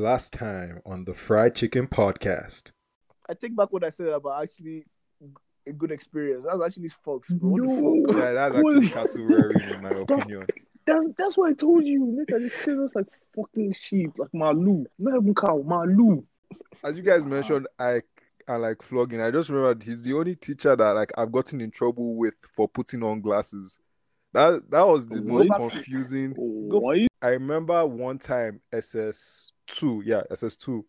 Last time on the Fried Chicken Podcast. I take back what I said about actually a good experience. That was actually Fox, bro. What the No. fuck? Yeah, that's actually cattle in my opinion. That's that's what I told you. Nigga, this shit looks like fucking sheep, like Malu. Not even cow, Malu. As you guys mentioned, I I like flogging. I just remembered he's the only teacher that like I've gotten in trouble with for putting on glasses. That that was the most confusing. Why? I remember one time SS two, yeah, SS two.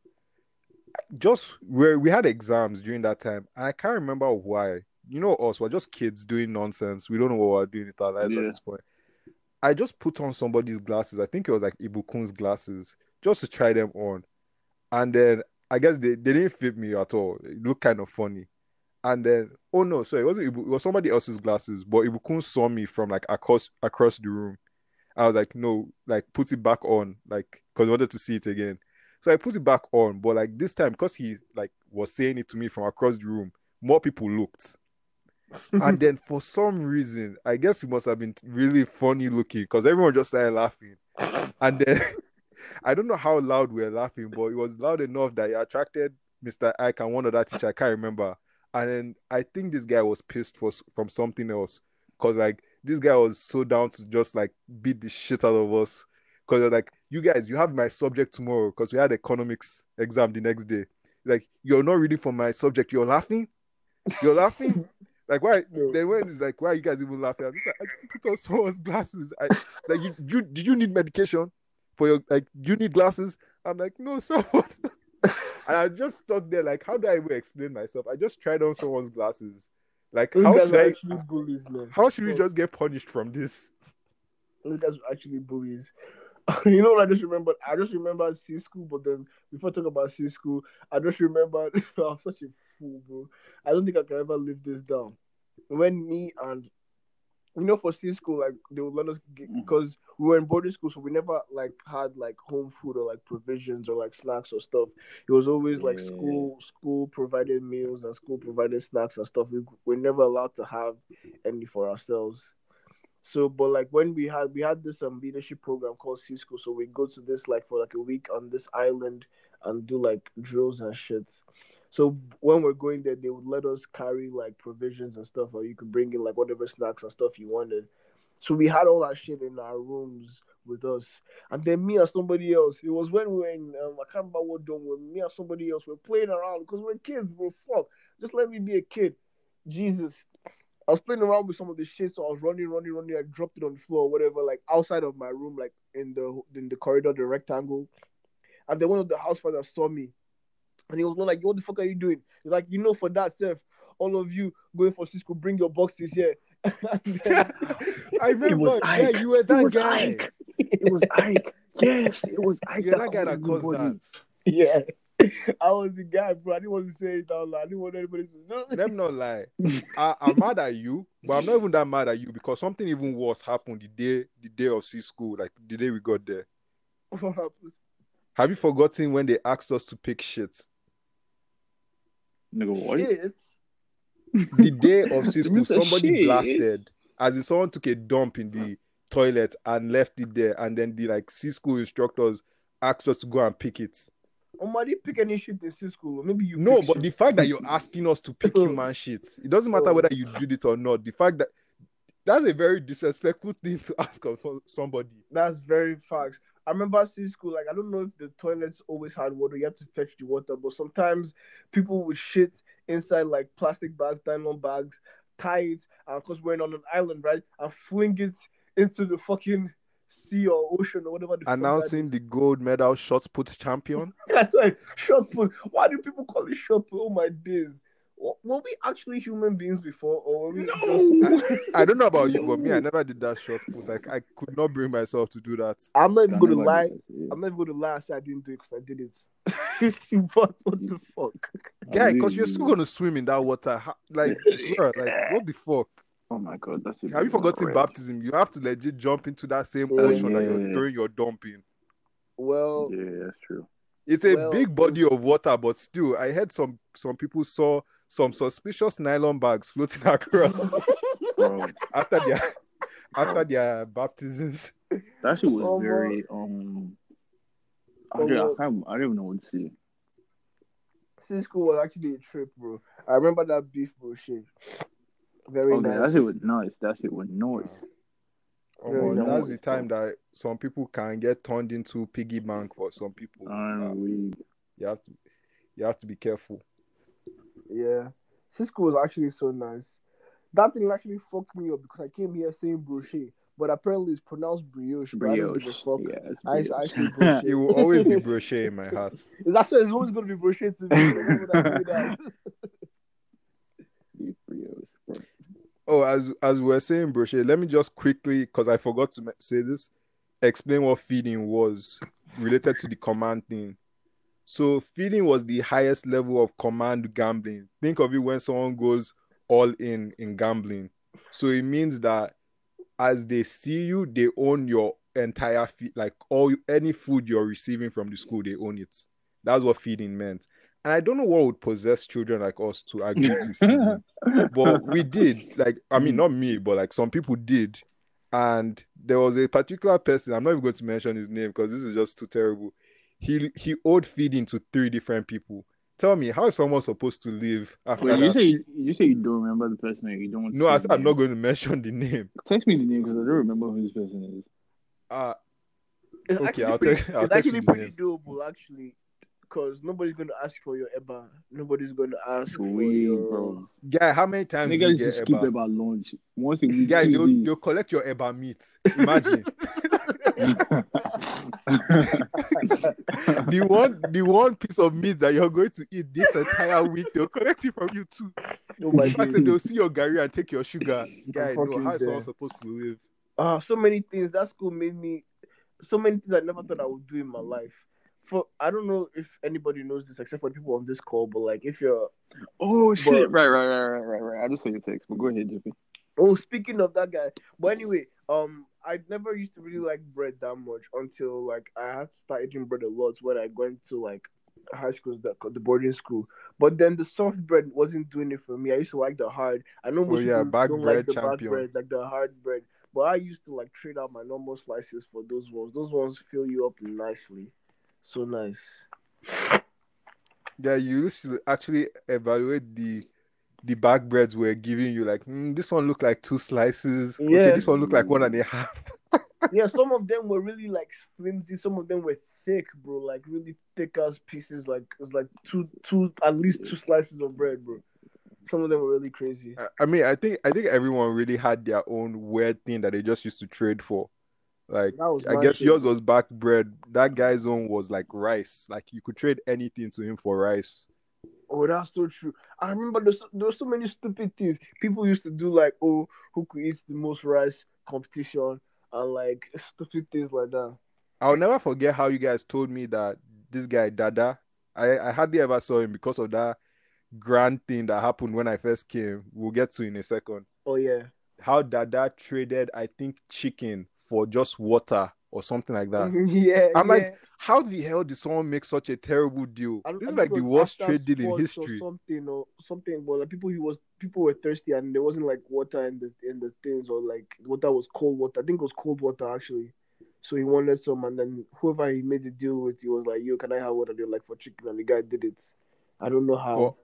Just where we had exams during that time, and I can't remember why. You know us, we're just kids doing nonsense. We don't know what we're doing with our lives at this point. I just put on somebody's glasses. I think it was like Ibukun's glasses, just to try them on. And then I guess they, they didn't fit me at all. It looked kind of funny. And then, oh no, sorry, it wasn't Ibu, it was somebody else's glasses, but Ibukun saw me from like across across the room. I was like, no, like put it back on, like because I wanted to see it again. So I put it back on, but like this time, because he like was saying it to me from across the room, more people looked. and then for some reason, I guess it must have been really funny looking because everyone just started laughing. And then I don't know how loud we were laughing, but it was loud enough that it attracted Mr. Ike and one other teacher, I can't remember. And then I think this guy was pissed for from something else. Cause like this guy was so down to just like beat the shit out of us. Cause like, you guys, you have my subject tomorrow because we had economics exam the next day. Like, you're not reading for my subject, you're laughing? You're laughing? Like why? No. Then when it's like, why are you guys even laughing? I'm just like, I just put on someone's glasses. I like you, you did you need medication for your like do you need glasses? I'm like, no, so what? and I just stuck there, like, how do I even explain myself? I just tried on someone's glasses. Like, how should I actually bullies, man. how should we just get punished from this? Are actually bullies. you know what I just remembered? I just remembered C school, but then before I talk about C school, I just remembered I was such a fool, bro. I don't think I can ever live this down. When me and you know for C school, like they would let us get mm. because we were in boarding school, so we never like had like home food or like provisions or like snacks or stuff. It was always like Yeah. school school provided meals and school provided snacks and stuff. We we're never allowed to have any for ourselves. So, but like when we had we had this um leadership program called C School, so we go to this like for like a week on this island and do like drills and shit. So when we're going there, they would let us carry like provisions and stuff, or you could bring in like whatever snacks and stuff you wanted. So we had all that shit in our rooms with us, and then me and somebody else. It was when we were in um, I can't remember what dorm. When me and somebody else were playing around because we're kids, bro. Fuck, just let me be a kid. Jesus, I was playing around with some of the shit, so I was running, running, running. I dropped it on the floor, or whatever, like outside of my room, like in the in the corridor, the rectangle. And then one of the house fathers saw me, and he was like, "What the fuck are you doing?" He's like, "You know, for that, Seth, all of you going for C school, bring your boxes here." Then- I remember, was yeah, you were It that was guy. Ike. It was Ike. Yes, it was Ike. You're that guy that caused that. yeah, I was the guy, bro. I didn't want to say it out loud. I didn't want anybody to know. Let me not lie. I, I'm mad at you, but I'm not even that mad at you because something even worse happened the day the day of C school, like the day we got there. What happened? Have you forgotten when they asked us to pick shit? Nigga, what? Shit. The day of C school, somebody Shit. blasted as if someone took a dump in the toilet and left it there, and then the like C school instructors asked us to go and pick it. I didn't pick any shit in school. Maybe you. No, but shit. the fact that you're asking us to pick human shit, it doesn't matter whether you did it or not. The fact that that's a very disrespectful thing to ask of somebody. That's very facts. I remember C school, like I don't know if the toilets always had water, you had to fetch the water, but sometimes people would shit inside like plastic bags, nylon bags, tie it, and because we're on an island, right? And fling it into the fucking sea or ocean or whatever the Announcing the gold medal shot put champion. That's why shot put. Why do people call it shot put? Oh my days. W- Were we actually human beings before, or were we No. just... I don't know about you, but me, I never did that shot put. Like I could not bring myself to do that. I'm not even gonna lie. did. I'm not even gonna lie. and say I didn't do it because I did it. but what the fuck? Yeah, because you're still gonna swim in that water. Like, bro, like what the fuck? Oh my god, that's it. Have you forgotten baptism? You have to legit jump into that same Yeah. ocean that you're Yeah. throwing your dump in. Well, Yeah, that's true. It's a Well, big body of water, but still, I heard some some people saw some suspicious nylon bags floating across after their after their baptisms. that shit was Oh, very um I don't, I, can't, I don't even know what to say. C school was actually a trip, bro. I remember that beef bullshit. Very Okay, nice. that shit was nice. That shit was nice. Oh, Very man, that's the time that some people can get turned into piggy bank for some people. I'm Uh, weak. you have to you have to be careful. Yeah. C school was actually so nice. That thing actually fucked me up because I came here saying brochet, but apparently it's pronounced brioche. but I don't give a Brioche. Yeah, it's I, I brioche. It will always be brochet in my heart. That's why it's always going to be brochet to me. I that. Brioche, bro. Oh, as as we were saying brochet, let me just quickly, because I forgot to say this, explain what feeding was related to the command thing. So feeding was the highest level of command gambling. Think of it when someone goes all in in gambling. So it means that as they see you, they own your entire feed, like all any food you're receiving from the school, they own it. That's what feeding meant. And I don't know what would possess children like us to agree to feeding but we did. Like i mean not me but like some people did. And there was a particular person i'm not even going to mention his name because this is just too terrible. He he owed feeding to three different people. Tell me how is someone supposed to live after Wait, you that? say you, you say you don't remember the person or you don't want to no say I said I'm name? not going to mention the name. Text me the name because I don't remember who this person is. uh It's Okay, I'll pretty, text- I'll it's text you actually the pretty doable, actually, because nobody's going to ask for your EBA. Nobody's going to ask for Sweet, your. bro. guy how many times do Niggas you just get skip eba? about lunch once a week. guy they'll, collect your eba meat imagine the one the one piece of meat that you're going to eat this entire week they'll collect it from you too Oh my fact, God. they'll see your garri and take your sugar. Guy, no, how is someone supposed to live? Ah, so many things. That school made me. So many things I never thought I would do in my life. For I don't know if anybody knows this except for people on this call, but like if you're oh shit! But- Right, right, right, right, right, right. I just saw your text, but go ahead, JP. Oh, speaking of that guy. But anyway, um, I never used to really like bread that much until like I had started start eating bread a lot when I went to like high school, the, the boarding school. But then the soft bread wasn't doing it for me. I used to like the hard. I know most Oh, yeah, people back don't bread like the back champion. bread, like the hard bread. But I used to like trade out my normal slices for those ones. Those ones fill you up nicely. So nice. Yeah, you used to actually evaluate the the back breads we're giving you. Like, "Hmm, this one look like two slices. Yeah. Okay, this one look like one and a half. yeah, some of them were really like flimsy. Some of them were thick, bro. Like really thick ass pieces. Like it was like two, two, at least two slices of bread, bro. Some of them were really crazy. I- I mean, I think I think everyone really had their own weird thing that they just used to trade for. Like, I guess yours was back bread. That guy's own was like rice. Like you could trade anything to him for rice. Oh, that's so true. I remember there's, there were so many stupid things. People used to do like, oh, who could eat the most rice competition and like stupid things like that. I'll never forget how you guys told me that this guy Dada. I, I hardly ever saw him because of that grand thing that happened when I first came. We'll get to in a second. Oh yeah. How Dada traded, I think, chicken for just water or something like that. yeah. I'm yeah. like, how the hell did someone make such a terrible deal? I- This I is like the worst trade deal in history. or something or something. But like people, he was people were thirsty and there wasn't like water in the in the things or like water was cold water. I think it was cold water actually. So he wanted some, and then whoever he made the deal with, he was like, "Yo, can I have water?" They're like for chicken, and the guy did it. I don't know how. For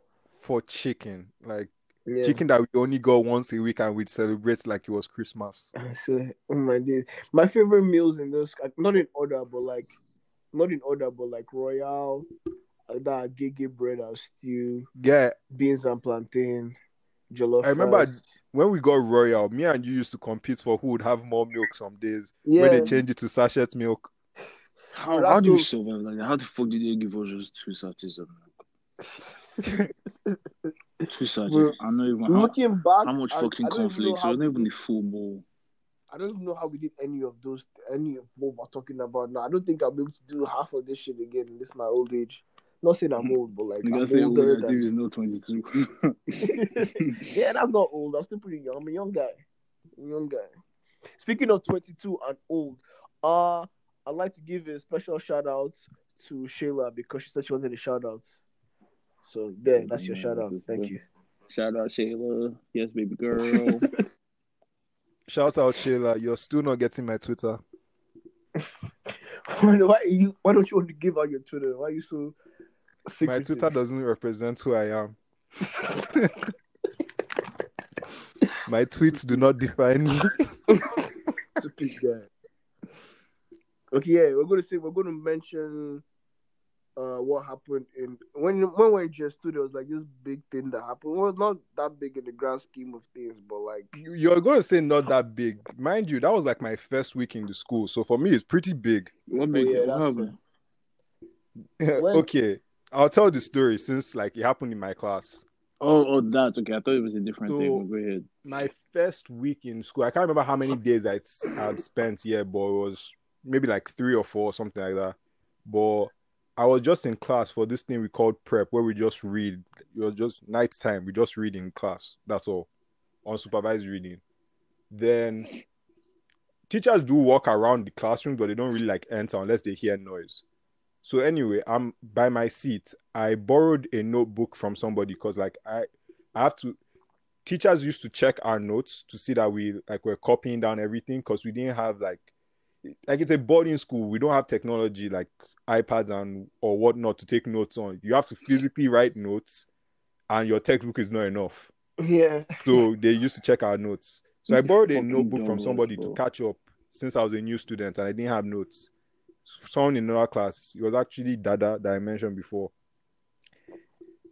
for chicken. Like yeah. chicken that we only got once a week and we'd celebrate like it was Christmas. So, oh my days. My favorite meals in those, not in order, but like, not in order, but like Royal, like that gege bread and stew, Yeah, beans and plantain, jollof. I remember rice. when we got Royal, me and you used to compete for who would have more milk some days. Yeah. When they changed it to sachet milk. How, how do you survive like that? How the fuck did they give us just two sachets of milk? Two. Bro, I know even how, back, how much I- fucking I don't even know conflicts. How wasn't we even the bowl. I don't even know how we did any of those, any of what we're talking about now. I don't think I'll be able to do half of this shit again in this my old age. Not saying I'm old, but like You I'm say older old as if than- not 22. yeah, that's not old. I'm still pretty young. I'm a young guy. A young guy. Speaking of 22 and old, uh, I'd like to give a special shout out to Shayla because she said she wanted a shout out. So there, that's your Yeah, shout out. Thank good. you. Shout out Shayla. Yes, baby girl. Shout out Sheila, you're still not getting my Twitter. why you? Why don't you want to give out your Twitter? Why are you so? secretive? My? Twitter doesn't represent who I am. My tweets do not define me. Stupid guy. Okay, yeah, we're gonna say we're gonna mention uh what happened in when when we're in just two, there was like this big thing that happened. Well, not that big in the grand scheme of things, but like You- You're going to say not that big. Mind you, that was like my first week in the school. So for me, it's pretty big. What oh, big? yeah, what that's happened? When- okay. I'll tell the story since like it happened in my class. Oh, oh, that's okay. I thought it was a different So- thing. Go ahead. my first week in school, I can't remember how many days I had spent here, but it was maybe like three or four, something like that. But I was just in class for this thing we called prep, where we just read. It was just night time. We just read in class. That's all, unsupervised reading. Then teachers do walk around the classroom, but they don't really like enter unless they hear noise. So anyway, I'm by my seat. I borrowed a notebook from somebody because like I, I have to teachers used to check our notes to see that we like we're copying down everything because we didn't have like like it's a boarding school we don't have technology like ipads and or whatnot to take notes on. You have to physically write notes and your textbook is not enough. Yeah, so they used to check our notes. So i borrowed a notebook from somebody words, to catch up since i was a new student and i didn't have notes. Someone in another class it was actually dada that i mentioned before.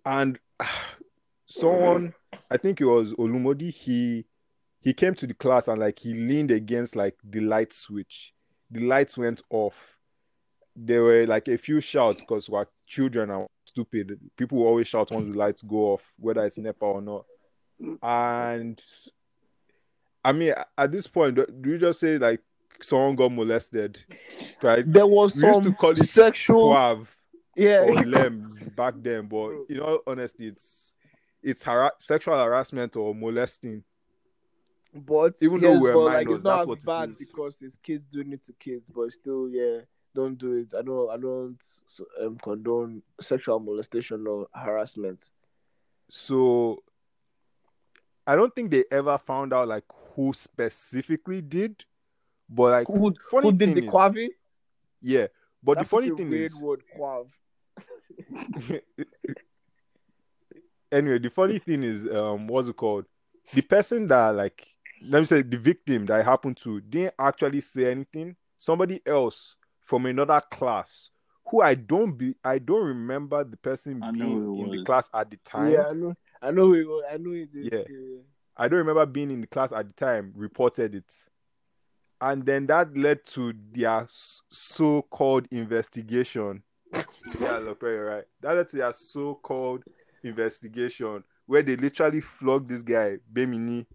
And someone i think it was olumodi he he came to the class and like he leaned against like the light switch. The lights went off there were like a few shouts because we're children and stupid people always shout once the lights go off whether it's nepa or not and i mean at this point do do you just say like someone got molested right there was we used some to call it sexual. quav Yeah, or lems back then, but in all honesty, it's it's hara- sexual harassment or molesting. but Even though we're but, like, minors, it's not that's what it bad is. because it's kids doing it to kids, but still, yeah, don't do it. I don't, I don't um, condone sexual molestation or harassment. So I don't think they ever found out like who specifically did, but like Who, funny who did the is- quavi? yeah. But That's the funny thing weird is, word, quav. anyway, the funny thing is, um, what's it called? The person that like, let me say, the victim that it happened to didn't actually say anything. Somebody else from another class, who I don't be, I don't remember the person I being in the class at the time. Yeah, I know, I know it. was- I know it is. Yeah. too. I don't remember being in the class at the time. Reported it, and then that led to their so-called investigation. yeah, look, right. That led to their so-called investigation where they literally flogged this guy Bemini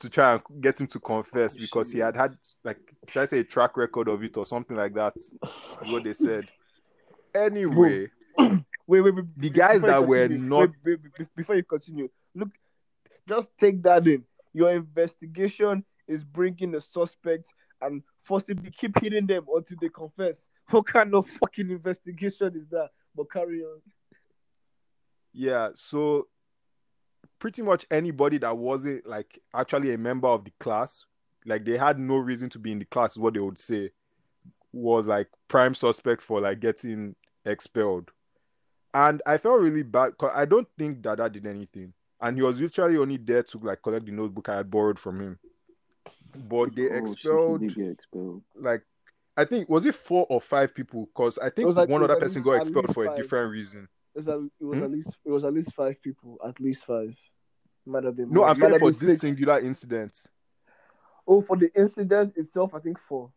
to try and get him to confess Oh, because he had had like should I say a track record of it or something like that. what they said. Anyway, Wait, wait, wait. The guys that were not- before you continue, look, just take that in. Your investigation is bringing the suspect and forcibly keep hitting them until they confess. What kind of fucking investigation is that? But carry on. Yeah, so pretty much anybody that wasn't like actually a member of the class, like they had no reason to be in the class, is what they would say, was like prime suspect for like getting expelled. And I felt really bad because I don't think Dada did anything. And he was literally only there to like collect the notebook I had borrowed from him. But they Oh, expelled expelled. like I think was it four or five people? Because I think like- one it other person got expelled least for a different reason. It was, at, it was Hmm? at least it was at least five people. At least five. Might have been No, more. I'm saying for this six. singular incident. Oh, for the incident itself, I think four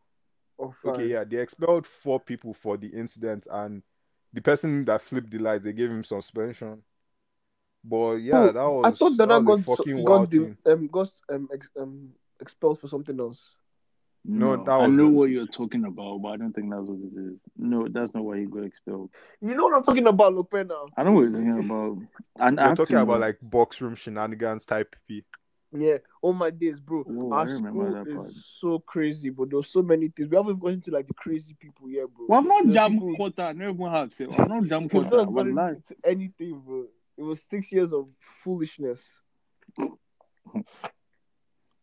or five. Okay, yeah, they expelled four people for the incident, and the person that flipped the lights, they gave him suspension. But yeah, Oh, that was I thought that that got fucking got the, um got um, ex, um expelled for something else. No, No, that I was know it. what you're talking about, but I don't think that's what it is. No, that's not why he got expelled. You know what I'm talking about, Lope now. I know what you're talking about. And I You're talking about like box room shenanigans type P. Yeah, all my days, bro. I Our remember school that is part. so crazy, but there's so many things. We haven't gotten to like the crazy people yet, bro. Well, I'm not There's jam people- quarter. I never have said. I'm not jam We've quarter. not gotten Wallahi. to anything, bro. It was six years of foolishness.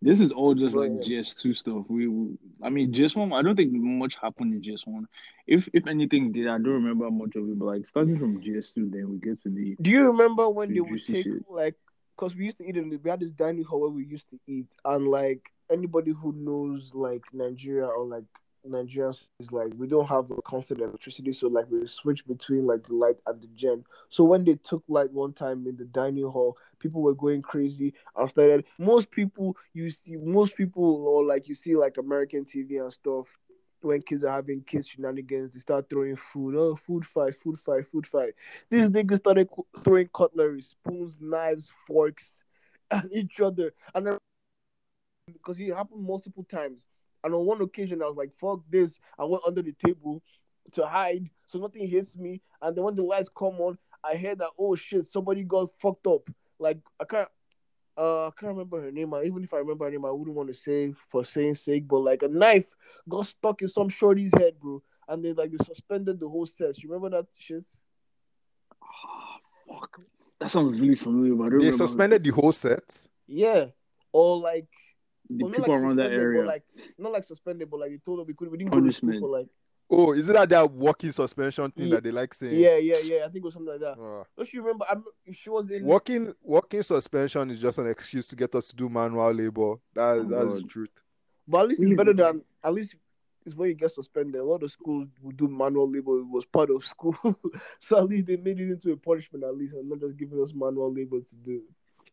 This is all just like Right. JS2 stuff. We, we I mean JS1. I don't think much happened in JS1. If if anything did, I don't remember much of it. But like starting from JS2, then we get to the Do you remember when The they would take shit. like, cause we used to eat in the, we had this dining hall where we used to eat, and like anybody who knows like Nigeria or like Nigerians is like we don't have a constant electricity, so like we switch between like the light and the gen. So when they took light one time in the dining hall, people were going crazy and started. Most people you see, most people or like you see like American TV and stuff. When kids are having kids shenanigans, they start throwing food. Oh, food fight, food fight, food fight. These niggas started throwing cutlery, spoons, knives, forks at each other. And then, because it happened multiple times. And on one occasion, I was like, fuck this. I went under the table to hide so nothing hits me. And then when the lights come on, I heard that, oh shit, somebody got fucked up. Like, I can't. Uh, I can't remember her name. Even if I remember her name, I wouldn't want to say for saying sake. But like a knife got stuck in some shorty's head, bro. And they like they suspended the whole set. You remember that shit? Ah, fuck. That sounds really familiar. But I don't They remember suspended the whole set. Yeah. Or like the well, people like around that area. Like not like suspended, but like they told them we could we didn't go to school Punishment. for like Oh, is it that that walking suspension thing Ye- that they like saying? yeah yeah yeah I think it was something like that. Uh, Don't you remember? I'm she was in walking walking suspension is just an excuse to get us to do manual labor. That Oh, that's the truth. but at least it's better than at least it's when you get suspended. A lot of schools would do manual labor. It was part of school, so at least they made it into a punishment at least, and not just giving us manual labor to do.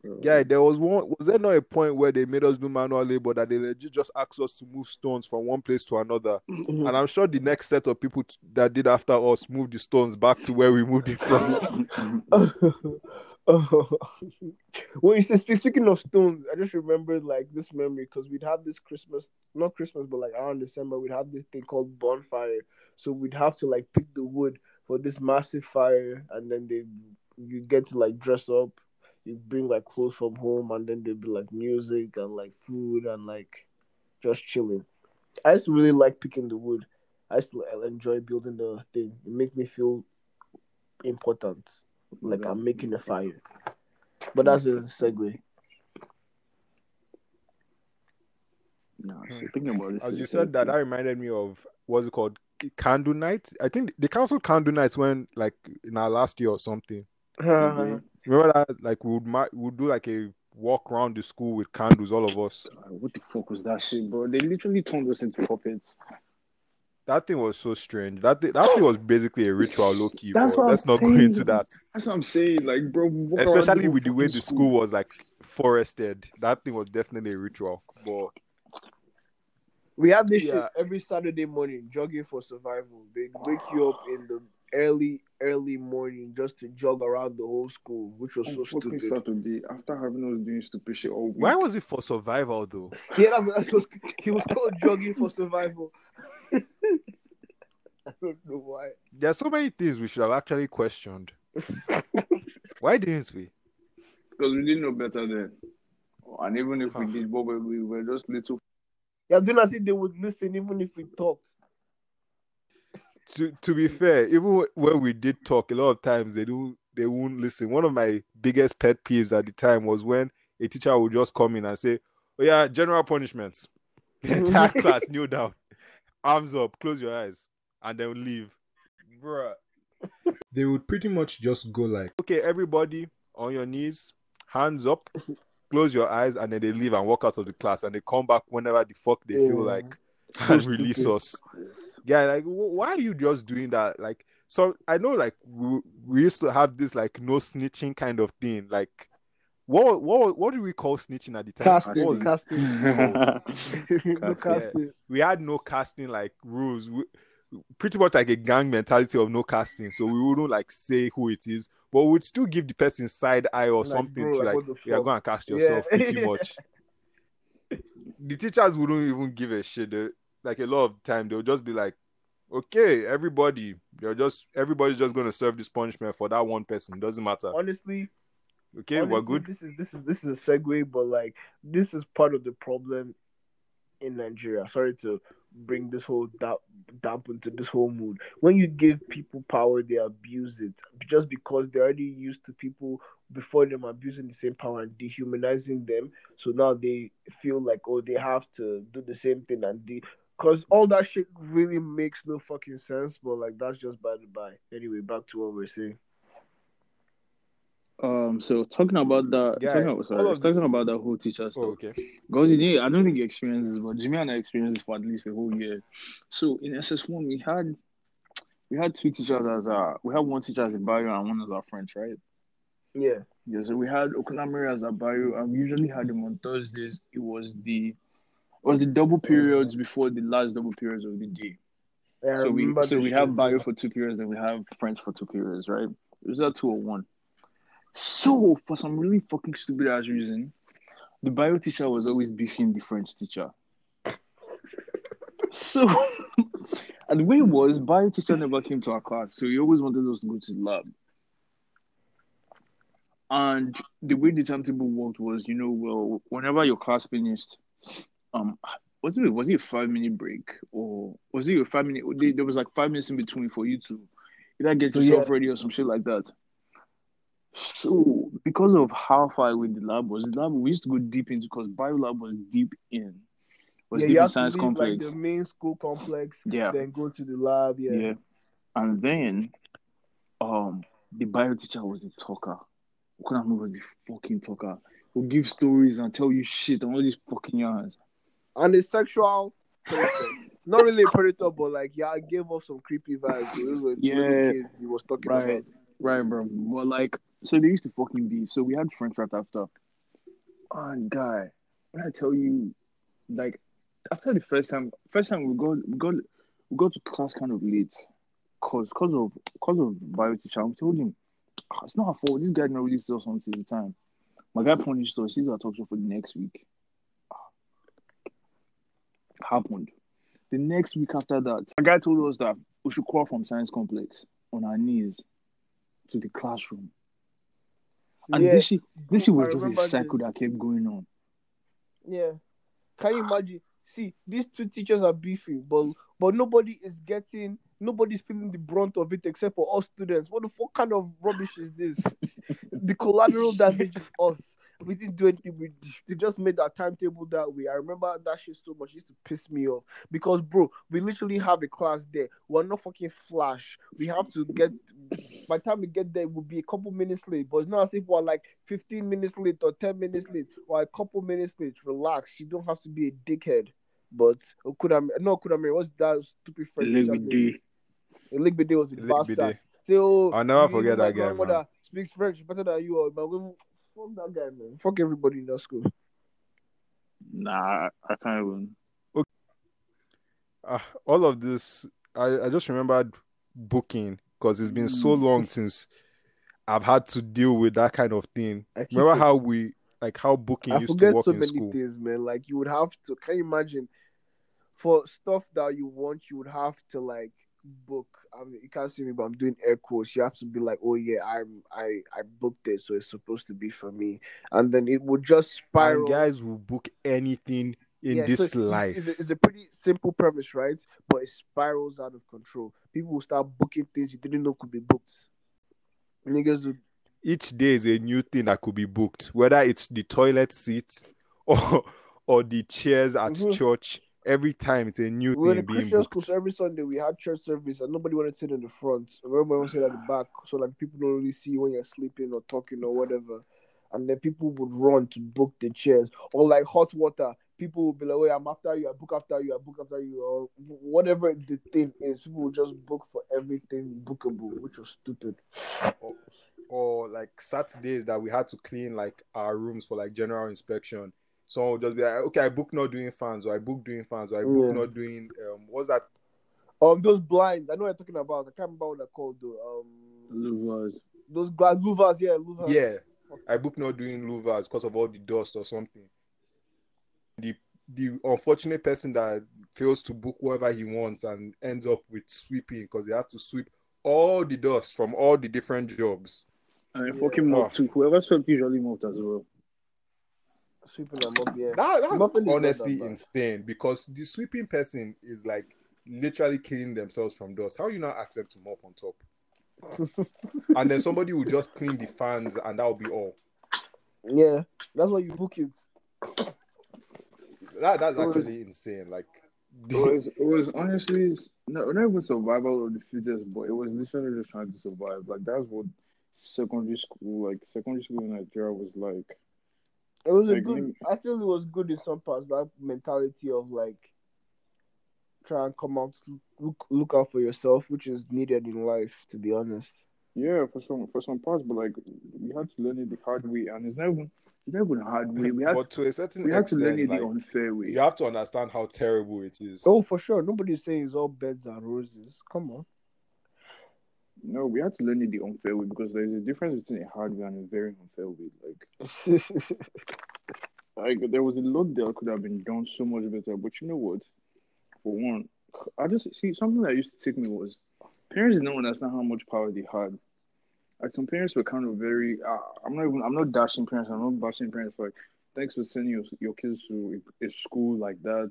Mm. Yeah, there was one. Was there not a point where they made us do manual labor that they legit just asked us to move stones from one place to another? Mm-hmm. And I'm sure the next set of people t- that did after us moved the stones back to where we moved it from. well, you say speaking of stones, I just remembered like this memory because we'd have this Christmas, not Christmas, but like around December, we'd have this thing called bonfire. So we'd have to like pick the wood for this massive fire, and then they you get to like dress up, you bring like clothes from home, and then there'd be like music and like food and like just chilling. I just really like picking the wood. I used to enjoy building the thing. It makes me feel important like I'm making a fire. But that's a segue. Nah, so thinking about this. As you said that, that reminded me of what's it called? Candle night. I think they canceled candle nights when like in our last year or something. Mhm. Remember that? Like we would ma- we would do like a walk around the school with candles, all of us. Ah, what the fuck was that shit, bro? They literally turned us into puppets. That thing was so strange. That thing, that thing was basically a ritual, low key. That's But what let's I'm not go saying. into that. That's what I'm saying. Like, bro, we walk around Especially with the way fucking the school was like forested. That thing was definitely a ritual. But We have this Yeah. shit every Saturday morning, jogging for survival. They wake you up in the early, early morning just to jog around the whole school, which was On so fucking stupid. Saturday, after having us doing stupid shit all week. why was it for survival though? Yeah, that, that was, he was called jogging for survival. I don't know why. There are so many things we should have actually questioned. Why didn't we? Because we didn't know better then. And even if we did, but we, we were just little. Yeah, doing as if they would listen even if we talked. To to be fair, even when we did talk, a lot of times they do they won't listen. One of my biggest pet peeves at the time was when a teacher would just come in and say, "Oh yeah, general punishments." The entire mm-hmm. class kneel down, arms up, close your eyes, and then leave. Bruh. They would pretty much just go like, "Okay, everybody on your knees, hands up, close your eyes," and then they leave and walk out of the class, and they come back whenever the fuck they feel like and release us. Yeah, like why are you just doing that? Like, so I know, like we, we used to have this like no snitching kind of thing. Like, what what what do we call snitching at the time? Casting, What was it? casting. no casting. We had no casting like rules. We, pretty much like a gang mentality of no casting. So we wouldn't like say who it is, but we'd still give the person side eye or Like, something bro, to like, like, what the yeah, fuck? go and cast Yeah. yourself pretty much. the teachers wouldn't even give a shit. They- like a lot of time, they'll just be like, okay, everybody, you're just everybody's just gonna serve this punishment for that one person. Doesn't matter. Honestly, Okay, we're good. This is this is this is a segue, but like this is part of the problem in Nigeria. Sorry to bring this whole damp, damp into this whole mood. When you give people power, they abuse it just because they're already used to people before them abusing the same power and dehumanizing them. So now they feel like oh they have to do the same thing and de Cause all that shit really makes no fucking sense, but like that's just by the by. Anyway, back to what we're saying. Um, so talking about that, Yeah, talking about, sorry, all of talking about that whole teacher stuff. Oh, okay. Because you I don't think you experienced this, but Jimi and I experienced this for at least a whole year. So in SS one, we had we had two teachers as our we had one teacher as a bio and one as our French, right? Yeah. Yeah, so we had Okunamiri as a bio, and we usually had him on Thursdays. It was the it was the double periods before the last double periods of the day. I So we so we have bio for two periods, and we have French for two periods, right? It was at two or one. So for some really fucking stupid ass reason, the bio teacher was always beefing the French teacher. So and the way it was, bio teacher never came to our class, so he always wanted us to go to the lab. And the way the timetable worked was, you know, well, whenever your class finished, um, was it was it a five minute break or was it a five minute? there- There was like five minutes in between for you to either get yourself yeah. ready or some shit like that. So because of how far away the lab was, the lab we used to go deep into because bio lab was deep in was yeah, deep in science complex. like the main school complex, yeah, then go to the lab. Yeah. yeah. And then um the bio teacher was a talker. Okunami was the fucking talker. Who give stories and tell you shit and all these fucking yarns. And a sexual. Not really a predator, but like yeah, I gave off some creepy vibes. Were Yeah. kids he was talking Right. about. Right, bro. Well, like, so they used to fucking beef. So we had French right after. And guy, when I tell you, like, after the first time, first time we got we got we got to class kind of late, cause cause of cause of bio teacher. We told him, "Ah, it's not our fault. This guy didn't tell us until the time. My guy punished us. He's our talk show for the next week. Happened. The next week after that, a guy told us that we should crawl from science complex on our knees to the classroom. And yeah, this shit, this shit I was just a cycle that kept going on. yeah. Can you imagine? See, these two teachers are beefing, but but nobody is getting, nobody's feeling the brunt of it except for us students. What the fuck kind of rubbish is this? the collateral damage is us. We didn't do anything. We they just made that timetable that way. I remember that shit so much. It used to piss me off because, bro, we literally have a class there. We're not fucking flash. We have to get. By the time we get there, it will be a couple minutes late. But it's not as if we're like 15 minutes late or 10 minutes late or a couple minutes late. Relax. You don't have to be a dickhead. But Okudame, no Okudame, what's that stupid French? Ligbidi. Ligbide was a bastard. Oh, I'll never forget that guy, man. Speaks French better than you are, fuck that guy, man. Fuck everybody in that school. Nah, I can't even. Ah, all of this, I, I just remembered booking because it's been so Mm. long since I've had to deal with that kind of thing. Remember it- how we like how booking I used to forget work so in many school. things, man. Like you would have to. Can you imagine? For stuff that you want, you would have to like book. I mean, you can't see me, but I'm doing air quotes. You have to be like, "Oh yeah, I'm I I booked it, so it's supposed to be for me." And then it would just spiral. And guys will book anything in Yeah, so this it's- life. It's, a, it's a pretty simple premise, right? But it spirals out of control. People will start booking things you didn't know could be booked. Niggas would Each day is a new thing that could be booked, whether it's the toilet seat or or the chairs at Mhm. church. Every time it's a new We were in a thing being Christian school, every Sunday we had church service, and nobody wanted to sit in the front. Everyone wanted to sit at the back, so like people don't really see you when you're sleeping or talking or whatever. And then people would run to book the chairs, or like hot water. People would be like, "Wait, I'm after you. I book after you. I book after you," or whatever the thing is. People would just book for everything bookable, which was stupid. or like Saturdays that we had to clean like our rooms for like general inspection. So would just be like, okay, I book not doing fans, or I book doing fans, or I book Yeah. not doing um what's that? Um, those blinds. I know what you're talking about. I can't remember what they're called though. Um, Louvers. those glass louvers. Yeah, louvers. Yeah, I book not doing louvers because of all the dust or something. The the unfortunate person that fails to book whatever he wants and ends up with sweeping because they have to sweep all the dust from all the different jobs. And Yeah. fucking mop Oh. too. Whoever swept usually mopped as well. Sweeping and mopping. Yeah. That, that's Mopping honestly that insane because the sweeping person is like literally killing themselves from dust. How you not accept to mop on top? and then somebody will just clean the fans and that will be all. Yeah, that's why you book it. That that's It was- actually insane. Like It was, it was honestly no, not even survival of the fittest, but it was literally just trying to survive. Like that's what secondary school, like secondary school in Nigeria, was like. It was a good. I feel it was good in some parts. That mentality of like try and come out, look look out for yourself, which is needed in life. To be honest. Yeah, for some for some parts, but like we had to learn it the hard way, and it's not even it's not even hard way. We had but to a certain we had to learn it extent, the unfair way. you have to understand how terrible it is. Oh, for sure. Nobody's saying it's all beds and roses. Come on. No, we had to learn it the unfair way because there's a difference between a hard way and a very unfair way. Like like there was a lot that could have been done so much better. But you know what? For one, I just see something that used to take me was parents didn't understand how much power they had. Like some parents were kind of very. Uh, I'm not even. I'm not dashing parents. I'm not bashing parents. Like thanks for sending your, your kids to a, a school like that.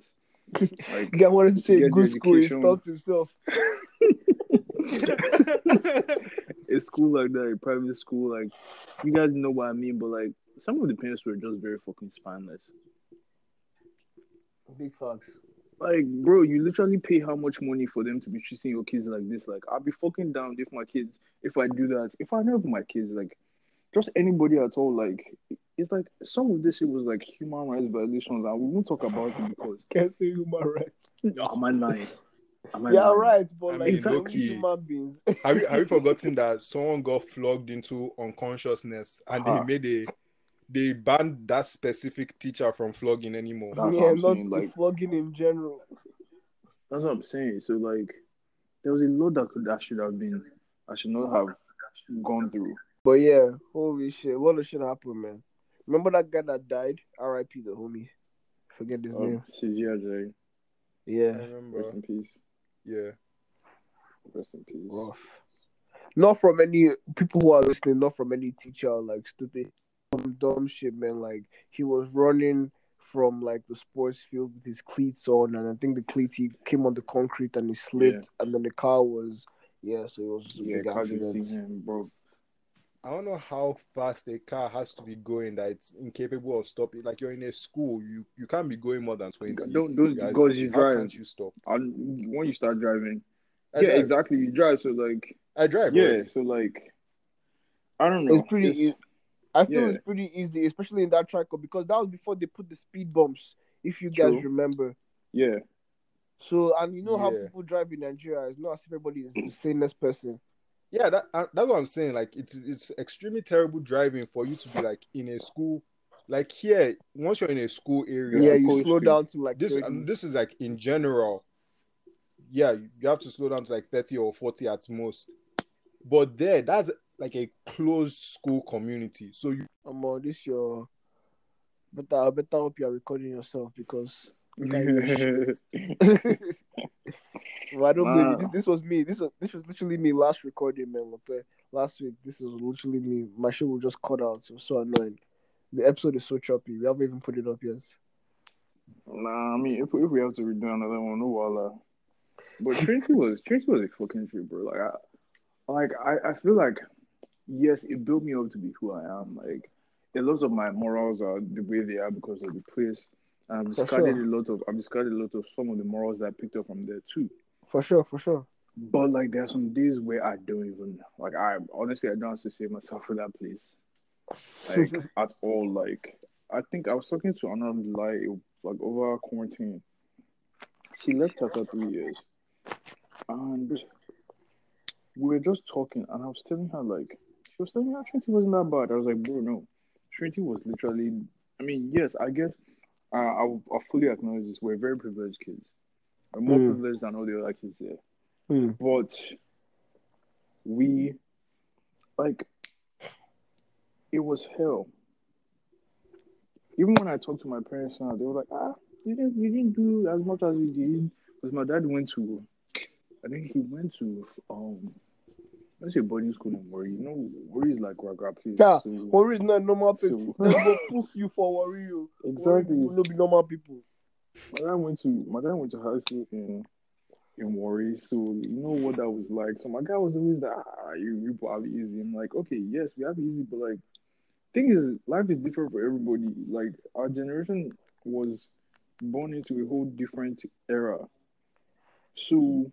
Like Guy wanted to say good school. He stopped himself. a school like that, a private school, like you guys know what I mean. But like some of the parents were just very fucking spineless. Big facts. Like, bro, you literally pay how much money for them to be treating your kids like this? Like, I'll be fucking down if my kids, if I do that, if I know my kids, like, just anybody at all, like, it's like some of this shit was like human rights violations, and we won't talk about it because, Can't say human rights. oh, I lying? Am I Yeah, lying? right. But I like, mean, we're human beings. have you have you forgotten that someone got flogged into unconsciousness and Uh-huh. they made a they banned that specific teacher from flogging anymore? That's what yeah, I'm not saying, like- flogging in general. That's what I'm saying. So, like, there was a lot that could that should have been, I should not have gone through. But yeah, holy shit, a lot of shit happened, man. Remember that guy that died? R.I.P. the homie. Forget his Um, name. CG Ajay, I Yeah, remember. rest in peace. Yeah. Rest in peace. rough. Not from any people who are listening. Not from any teacher like stupid, dumb shit, man. Like he was running from like the sports field with his cleats on, and I think the cleats he came on the concrete and he slipped, and then the car was yeah. So it was a Yeah, big accident. him, bro. I don't know how fast a car has to be going that it's incapable of stopping. Like you're in a school, you you can't be going more than twenty. Don't- don't- guys. because you How drive. can't you stop? And when you start driving, I yeah, drive. exactly. You drive, so like, I drive. yeah, already. so like, I don't know. It's pretty. It's- ea- I feel yeah. it's pretty easy, especially in that track oh, because that was before they put the speed bumps. If you guys remember. yeah, So and you know how Yeah. people drive in Nigeria. It's not as if everybody is the sanest person. Yeah, that uh, that's what I'm saying. Like it's it's extremely terrible driving for you to be like in a school. Like here, once you're in a school area, Yeah, you slow down to like this 30. and this is like in general. Yeah, you have to slow down to like 30 or 40 at most. But there, that's like a closed school community. So you Um, uh, this your better. I better hope you are recording yourself because. you can't hear shit. well, I don't believe you. This, this was me. This was this was literally me last recording, man. Last week, this was literally me. My shit was just cut out. It was so annoying. The episode is so choppy. We haven't even put it up yet. nah, I mean, if if we have to redo another one, no wala. But Trinity was Trinity was a fucking trip, bro. Like, I, like I, I feel like, yes, it built me up to be who I am. Like, a lot of my morals are the way they are because of the place. I've discarded sure. a lot of I've discarded a lot of some of the morals that I picked up from there too. For sure, for sure. But like there are some days where I don't even like I honestly I don't associate myself with that place. Like at all. Like I think I was talking to another like like over quarantine. She left after three years. And we were just talking and I was telling her like she was telling me how Trinity wasn't that bad. I was like, bro, no. Trinity was literally I mean, yes, I guess uh, I I fully acknowledge this. We're very privileged kids. We're more Mm. privileged than all the other kids there Hmm. but we like it was hell. Even when I talked to my parents now, they were like, "Ah, you didn't, you didn't do as much as you did." Because my dad went to, I think he went to um Let's say boarding school in Warri. You know, Warri is like Ragra place. Yeah, So, Warri is not normal people. So- Let's go you for worry you. exactly. Warri will be normal people. My dad went to my dad went to high school in in Warri, so you know what that was like. So my guy was always like, ah, you you probably easy. I'm like, okay, yes, we have easy, but like, thing is, life is different for everybody. Like our generation was born into a whole different era. So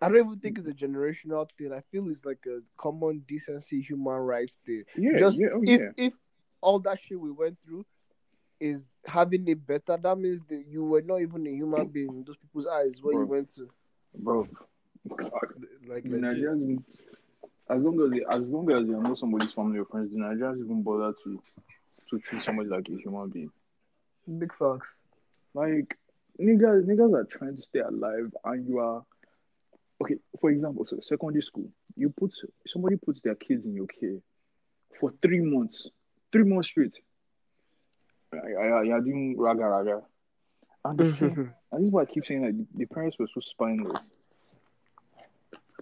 I don't even think it's a generational thing. I feel it's like a common decency, human rights thing. yeah, Just yeah, oh, if yeah. if all that shit we went through is having it better, that means that you were not even a human being in those people's eyes where you went to. bro. Like The legit. Nigerians, even- as long as they, as long as they know somebody's family or friends, the Nigerians even bother to to treat somebody like a human being. Big facts. Like niggas, niggas are trying to stay alive, and you are okay. For example, so secondary school, you put somebody puts their kids in your care for three months, three months straight. Yeah, you're doing raga raga, and the same, and this is why I keep saying that the parents were so spineless.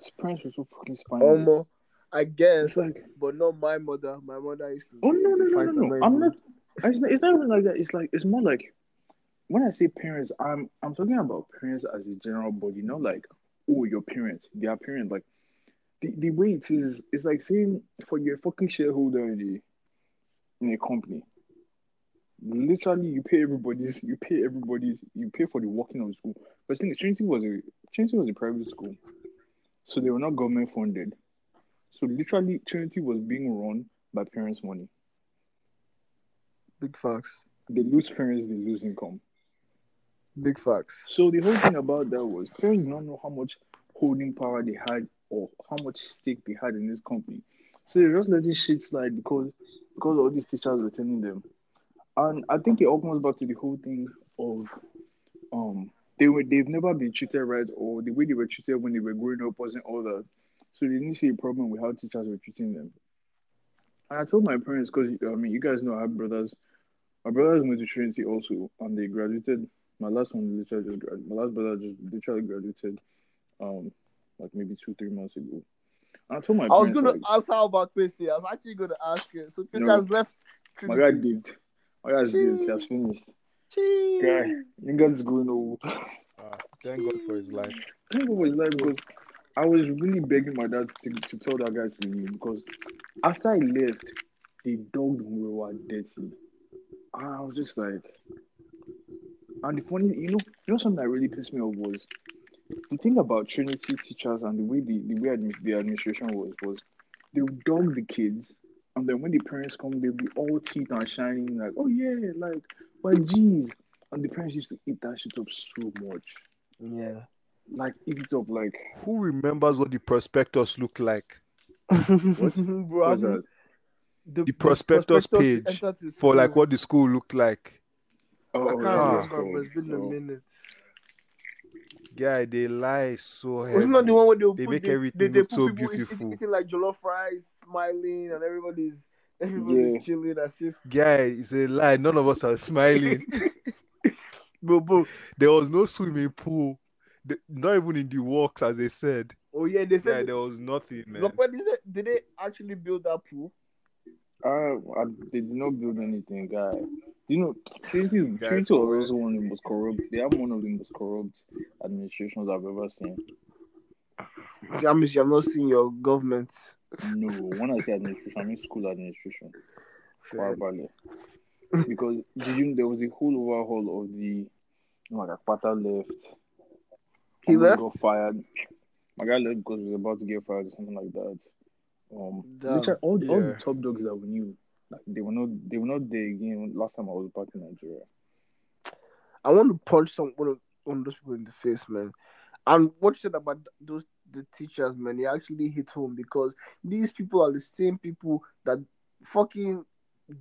His parents were so fucking spineless. Almost, I guess, like but not my mother. My mother used to. Oh no no no no no! I'm not. It's not, it's not even like that. It's like it's more like when I say parents, I'm I'm talking about parents as a general body, not like oh your parents, their parents. Like the, the way it is, it's like saying for your fucking shareholder in a in a company. Literally, you pay everybody's, you pay everybody's, you pay for the working of the school. But the thing is, Trinity was a Trinity was a private school, so they were not government funded. So literally, Trinity was being run by parents' money. Big facts. they lose parents, they lose income. Big facts. So the whole thing about that was parents did not know how much holding power they had or how much stake they had in this company. So they're just letting shit slide because because all these teachers were telling them. And I think it all comes back to the whole thing of um they were they've never been treated right or the way they were treated when they were growing up wasn't all that. So they didn't see a problem with how teachers were treating them. And I told my parents because I mean you guys know I have brothers. My brothers went to Trinity also and they graduated my last one literally just grad- my last brother just literally graduated um like maybe two three months ago. And I told my I was gonna like, ask how about Quincy. I was actually gonna ask it. So Quincy No. has left. my guy dipped. My guy's dipped. He has finished. Guy, niggas going old. Ah, thank God for his life. I think it was like because I was really begging my dad to, to tell that guy to leave because after I left, they dogged Murewa dirty. And I was just like, and the funny, you know, you know something that really pissed me off was the thing about Trinity teachers and the way the, the way admi- the administration was was they would dog the kids, and then when the parents come, they'll be all teeth and shining like, oh yeah, like, but geez, and the parents used to eat that shit up so much, Yeah. like eat it up like Who remembers what the prospectus looked like Bro, what's I'm- that? the, prospectus to page for like what the school looked like? Oh, I Oh, can't yeah. remember, but it's been a minute. Guy, they lie so heavy. Wasn't the one where they, They put make the, everything they, they look so people eat- eat- beautiful. Eating like jollof rice, smiling, and everybody's everybody's Yeah. chilling as if Guy, it's a lie. None of us are smiling. bro, bro. there was no swimming pool. Not even in the walks, as they said. Oh yeah, they Yeah, said. there was nothing, man. look, when did they, did they actually build that pool? Uh, I, they did not build anything, guy. You know, Trinity, Guys, Trinity was also one of the most corrupt. They have one of the most corrupt administrations I've ever seen. That means you have not seen your government. No, when I say administration, I mean school administration. Far Fair. Because did you there was a whole overhaul of the you know, like Akpata left. He Someone left? got fired. My guy left because he was about to get fired or something like that. Um Damn. literally all, all the top dogs that we knew, like they were not they were not there again last time I was back in Nigeria. I want to punch some one of, one of those people in the face, man. And what you said about those the teachers, man, it actually hit home because these people are the same people that fucking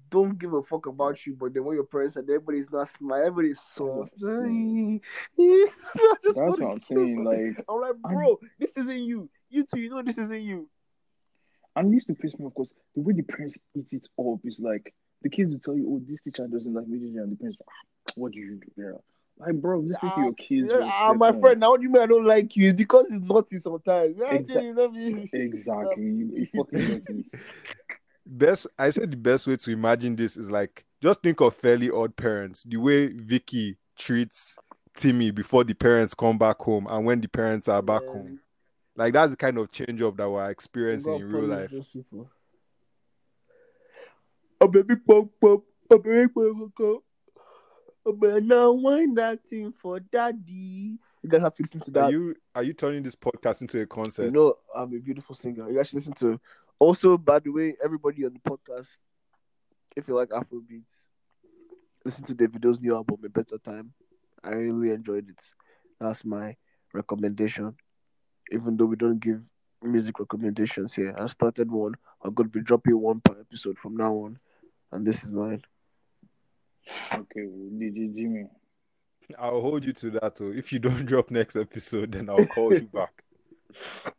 don't give a fuck about you, but then when your parents and everybody's not smile, everybody's soft. That's what I'm Yes, I That's what I'm kill saying. Like I'm like, bro, this isn't you. You two, you know this isn't you. And it used to piss me off because the way the parents eat it up is like the kids will tell you, "Oh, this teacher doesn't like me," and the parents, ah, "What do you do there?" Like, bro, listen to Ah, your kids. Yeah, ah, my respect friend, now what do you mean I don't like you? It's because it's naughty sometimes. Yeah, Exa- you know me. them. Exactly. You, you fucking naughty. Best, I said the best way to imagine this is like just think of fairly odd parents. The way Vicky treats Timmy before the parents come back home and when the parents are back Yeah. home. Like that's the kind of change up that we're experiencing in real life. Oh baby pop pop, oh baby pop pop, oh baby now wine that thing for daddy. You guys have to listen to that. Are you are you turning this podcast into a concert? You know, I'm a beautiful singer. You guys should listen to. Also, by the way, everybody on the podcast, if you like Afro beats, listen to Davido's new album, A Better Time. I really enjoyed it. That's my recommendation. Even though we don't give music recommendations here, I started one. I'm gonna be dropping one per episode from now on, and this is mine. Okay, DJ Jimi. I'll hold you to that too. If you don't drop next episode, then I'll call you back.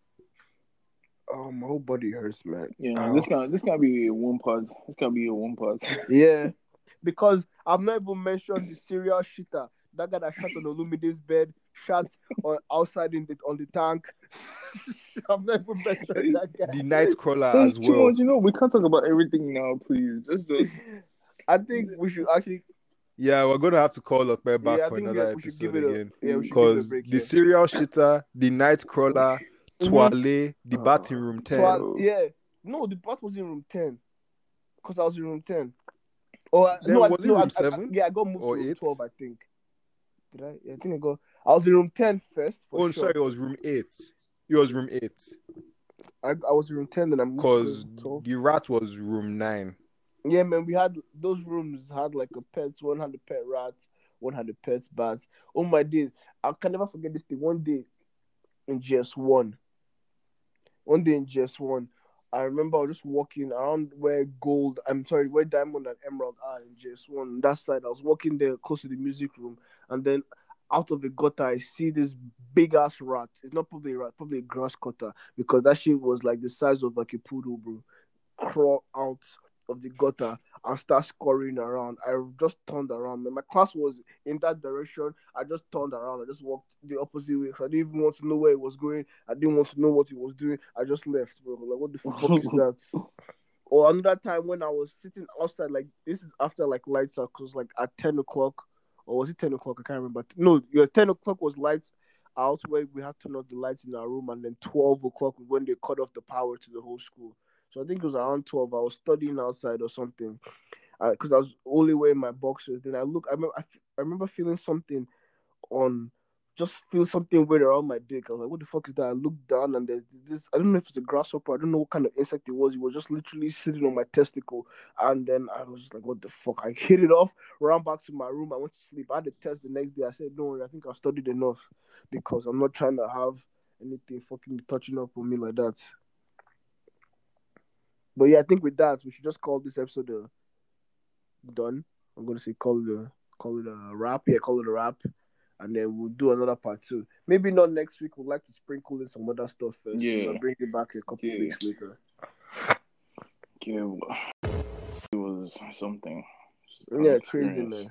Oh, my whole body hurts, man. Yeah, Ow. this can this can be a one part. This can be a one part. Yeah, because I've not even mentioned the serial shitter. That guy that shot on Olumide's bed, shot on outside in the on the tank. I've never even mentioned that guy. The night crawler as too well. much, you know. We can't talk about everything now, please. Just just I think we should actually. Yeah, we're gonna have to call up back Yeah, for another we, we episode give it again. Yeah, we should give it a Because break. the yeah. serial shitter, the night crawler, Twale, the Uh, Bat in Room 10. So yeah, no, the bat was in room ten, because I was in room ten. Or I- Then no, I, was it no, I- room I- I- seven yeah, I got moved or to room eight? twelve, I think. Did I? Yeah, I think I got. I was in room 10 first. oh, I'm sure. sorry, it was room 8. It was room 8. I, I was in room ten, then I'm Because to room twelve. the rat was room 9. Yeah, man, we had those rooms had like a pets. One had the pet rats, one had the pet bats. Oh my days, I can never forget this thing. One day in JS one, one day in JS one, I remember I was just walking around where gold. I'm sorry, where diamond and emerald are in JS one. That side, I was walking there close to the music room, and then out of the gutter, I see this big ass rat. It's not probably a rat, probably a grass cutter because that shit was like the size of like a poodle, bro. Crawl out of the gutter and start scurrying around. I just turned around. Man. My class was in that direction. I just turned around. I just walked the opposite way. I didn't even want to know where it was going. I didn't want to know what he was doing. I just left, bro. Like, what the fuck is that? Or another time when I was sitting outside, like this is after like lights out, cause like at ten o'clock, or was it ten o'clock? I can't remember. No, your ten o'clock was lights out where we had to turn off the lights in our room, and then twelve o'clock was when they cut off the power to the whole school. So I think it was around twelve. I was studying outside or something, uh, because I was only wearing my boxers. Then I look, I I, I remember feeling something on, just feel something weird around my dick. I was like, what the fuck is that? I looked down and there's this. I don't know if it's a grasshopper. I don't know what kind of insect it was. It was just literally sitting on my testicle. And then I was just like, what the fuck? I hit it off, ran back to my room. I went to sleep. I had a test the next day. I said, don't I think I've studied enough because I'm not trying to have anything fucking touching up on me like that. But yeah, I think with that, we should just call this episode uh, done. I'm gonna say call it a call it a wrap. Yeah, call it a wrap, and then we'll do another part two. Maybe not next week. We'd like to sprinkle in some other stuff first. Yeah. Bring it back a couple Yeah. weeks later. yeah, it was something. Yeah, crazy man,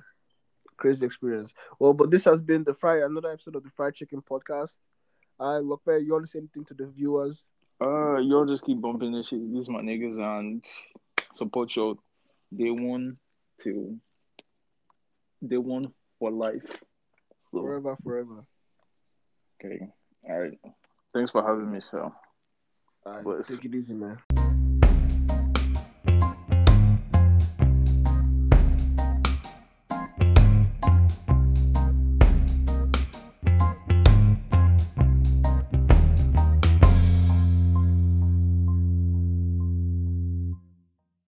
crazy experience. Well, but this has been the fry another episode of the Fried Chicken Podcast. I look you want to say anything to the viewers? Uh, y'all just keep bumping this shit. These my niggas and support your day one till day one for life. So Forever, forever. okay, all right. Thanks for having me, sir. All right, Bless. take it easy, man.